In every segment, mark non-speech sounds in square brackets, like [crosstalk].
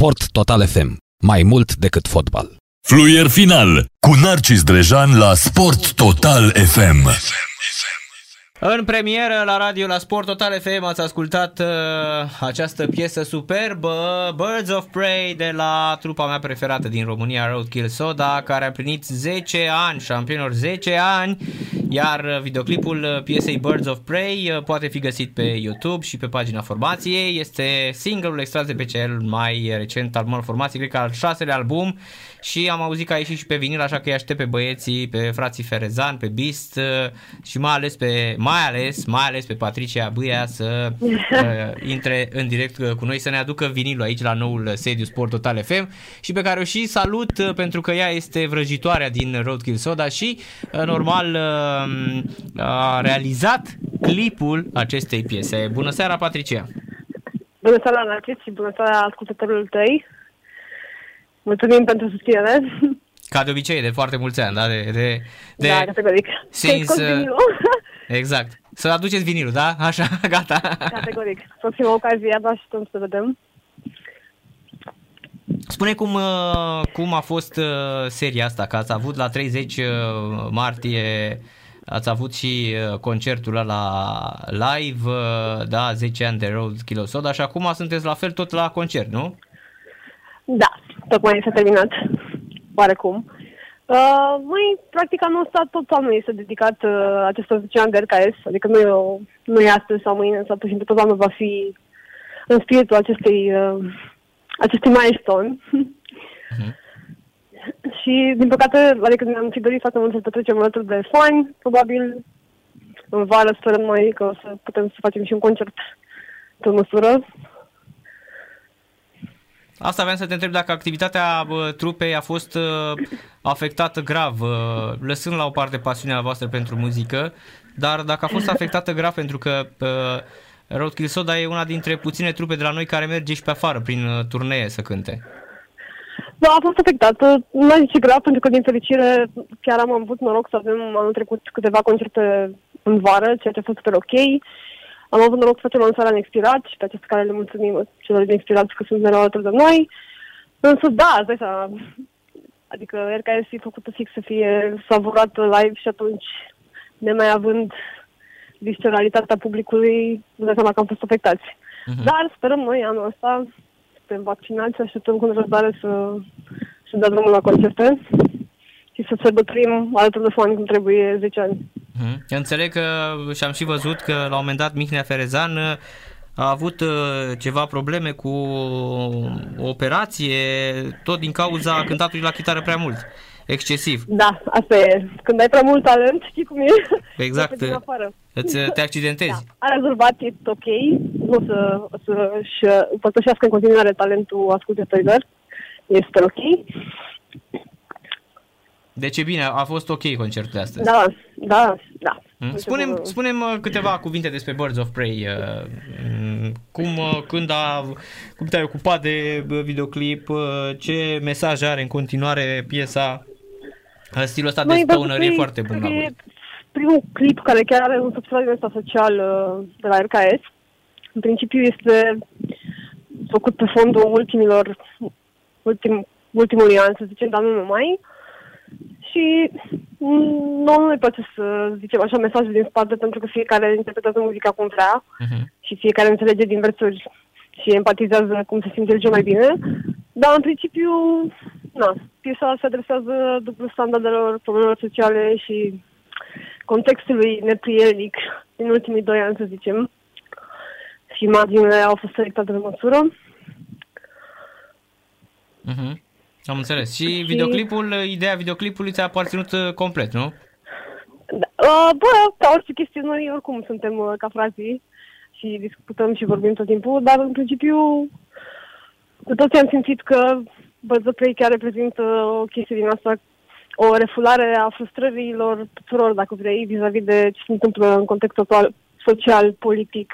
Sport Total FM. Mai mult decât fotbal. Fluier final cu Narcis Drejan la Sport Total FM. În premieră la radio la Sport Total FM ați ascultat uh, această piesă superbă, Birds of Prey, de la trupa mea preferată din România, Roadkill Soda, care a plinit 10 ani, șampionilor 10 ani, iar videoclipul piesei Birds of Prey uh, poate fi găsit pe YouTube și pe pagina formației. Este singurul extras de pe cel mai recent album formației, cred că al șaselea album și am auzit că a ieșit și pe vinil, așa că îi aștept pe băieții, pe frații Ferezan, pe Beast uh, și mai ales pe, mai ales, mai ales pe Patricia Bâia să [laughs] uh, intre în direct uh, cu noi, să ne aducă vinilul aici la noul sediu Sport Total FM și pe care o și salut uh, pentru că ea este vrăjitoarea din Roadkill Soda și uh, normal uh, a realizat clipul acestei piese. Bună seara, Patricia! Bună seara, Narcis, și bună seara ascultătorul tăi. Mulțumim pentru susținere. Ca de obicei, de foarte mulți ani, da? De, de, de da, categoric. since, Că-i uh, vinilul. [laughs] Exact. Să aduceți vinilul, da? Așa, [laughs] gata. Categoric. Proxima ocazie, abia așteptăm să vedem. Spune cum, uh, cum a fost uh, seria asta, că ați avut la 30 uh, martie, ați avut și uh, concertul ăla live, uh, da, 10 ani de Road Kilo Soda și acum sunteți la fel tot la concert, nu? Da, tocmai s-a terminat. Oarecum. Uh, mai, practic, anul ăsta tot anul este dedicat uh, acestor 10 ani de RKS, adică nu e, o, nu e astăzi sau mâine, sau pur și simplu tot anul va fi în spiritul acestei, uh, acestui milestone. Și, din păcate, adică ne-am fi dorit foarte mult să petrecem alături de fani, probabil în vară sperăm noi că o să putem să facem și un concert pe măsură. Asta aveam să te întreb dacă activitatea bă, trupei a fost uh, afectată grav, uh, lăsând la o parte pasiunea voastră pentru muzică, dar dacă a fost afectată grav pentru că uh, Roadkill Soda e una dintre puține trupe de la noi care merge și pe afară prin uh, turnee să cânte. Da, a fost afectată. Nu aș zice grav, pentru că, din fericire, chiar am avut noroc să avem anul trecut câteva concerte în vară, ceea ce a fost super ok. Am avut noroc să facem lansarea în expirat și pe această care le mulțumim celor din expirați că sunt mereu alături de noi. Însă, da, îți dai seama, adică RKS e făcută fix să fie savurată live și atunci, nemai având visceralitatea publicului, îți dai seama că am fost afectați. Mhm. Dar sperăm noi anul ăsta, suntem vaccinați și așteptăm cu nerăbdare să, să dea drumul la concerte și să sărbătorim alături de fani cum trebuie 10 ani. Mhm. Eu înțeleg că și am și văzut că la un moment dat Mihnea Ferezan uh, a avut uh, ceva probleme cu o operație tot din cauza cântatului la chitară prea mult, excesiv. Da, asta e. Când ai prea mult talent, știi cum e? Exact. Te din afară. Îți, te accidentezi. Da. A rezolvat, e ok. Nu o să, o să își împărtășească în continuare talentul ascultătorilor. Este ok. Deci e bine, a fost ok concertul de astăzi. Da, da, da. Mm? Spune-mi, spune-mi uh, câteva cuvinte despre Birds of Prey. uh, mm, Cum, uh, când a, cum te-ai ocupat de uh, videoclip, uh, ce mesaj are în continuare piesa? Uh, Stilul ăsta de Noi, stoner e Birds of foarte Prey bun la e voi. primul clip care chiar are un substrat din ăsta social uh, de la RKS. În principiu este făcut pe fondul ultimilor, ultim, ultimului an, să zicem, dar nu numai. Și mm, nouă nu ne place să zicem așa mesajul din spate, pentru că fiecare interpretează muzica cum vrea Mhm. și fiecare înțelege din versuri și empatizează cum se simte el cel mai bine. Dar, în principiu, na, piesa se adresează după standardelor, problemelor sociale și contextului neprielnic din ultimii doi ani, să zicem. Și imaginile au fost selectate pe măsură. Mhm. Am înțeles. Și videoclipul, uh, ideea videoclipului ți-a aparținut uh, complet, nu? Da. Uh, bă, ca orice chestie, noi oricum suntem uh, ca frații și discutăm și vorbim tot timpul, dar în principiu cu toții am simțit că Birds Prey chiar reprezintă o chestie din asta, o refulare a frustrărilor tuturor, dacă vrei, vis-a-vis de ce se întâmplă în contextul actual, social, politic,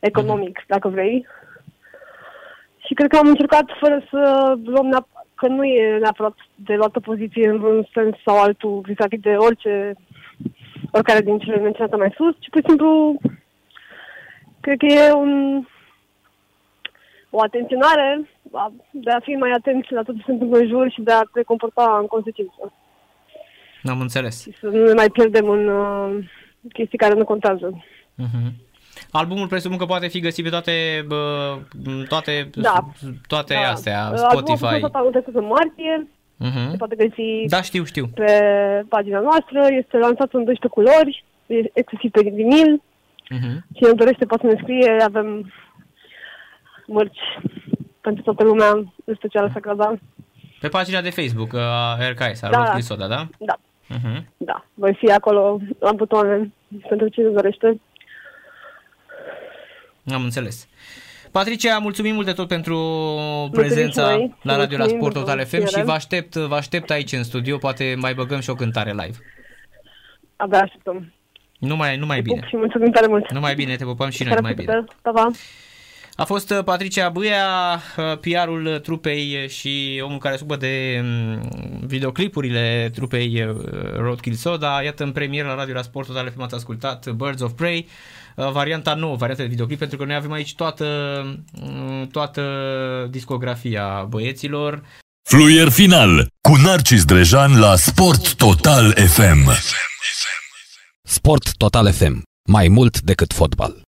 economic, dacă vrei. Și cred că am încercat fără să luăm neap- că nu e neapărat de luată poziție în un sens sau altul vis-a-vis de orice, oricare din cele menționate mai sus, ci pur și simplu cred că e un, o atenționare, a- de a fi mai atenți la tot ce se întâmplă în jur și de a te comporta în consecință. Am înțeles. Și să nu ne mai pierdem în uh, chestii care nu contează. Mhm. Albumul presupun că poate fi găsit pe toate, bă, toate, Da. toate Da. astea, Uh, Albumul a fost Spotify. lansat anul trecut în martie, se Mhm. poate găsi Da, știu, știu. pe pagina noastră, este lansat în 12 culori, e exclusiv pe vinil. Mhm. Cine dorește poate să ne scrie, avem mărci pentru toată lumea, în special Sacrada. Pe pagina de Facebook uh, a RKS, a Da. Rod Crisoda, da? Da, Mhm. da, voi fi acolo la butoane pentru cine dorește. Am înțeles. Patricia, mulțumim mult de tot pentru prezența și noi. la radio la Mulțumim Sport pentru Total FM și înștiere. vă aștept, vă aștept aici în studio, poate mai băgăm și o cântare live. Abia așteptăm. Numai, numai Pup bine. și mulțumim tare mult. Numai bine, te pupăm și noi, Seara numai bine. plăcută. Pa, pa. A fost uh, Patricia Bâia, uh, PR-ul trupei și omul care se ocupă de mm, videoclipurile trupei uh, Roadkill Soda. Iată în premieră la Radio la Sport Total FM ați ascultat Birds of Prey, uh, varianta nouă, varianta de videoclip, pentru că noi avem aici toată, mm, toată discografia băieților. Fluier final cu Narcis Drejan la Sport Total FM. Sport Total FM. Mai mult decât fotbal.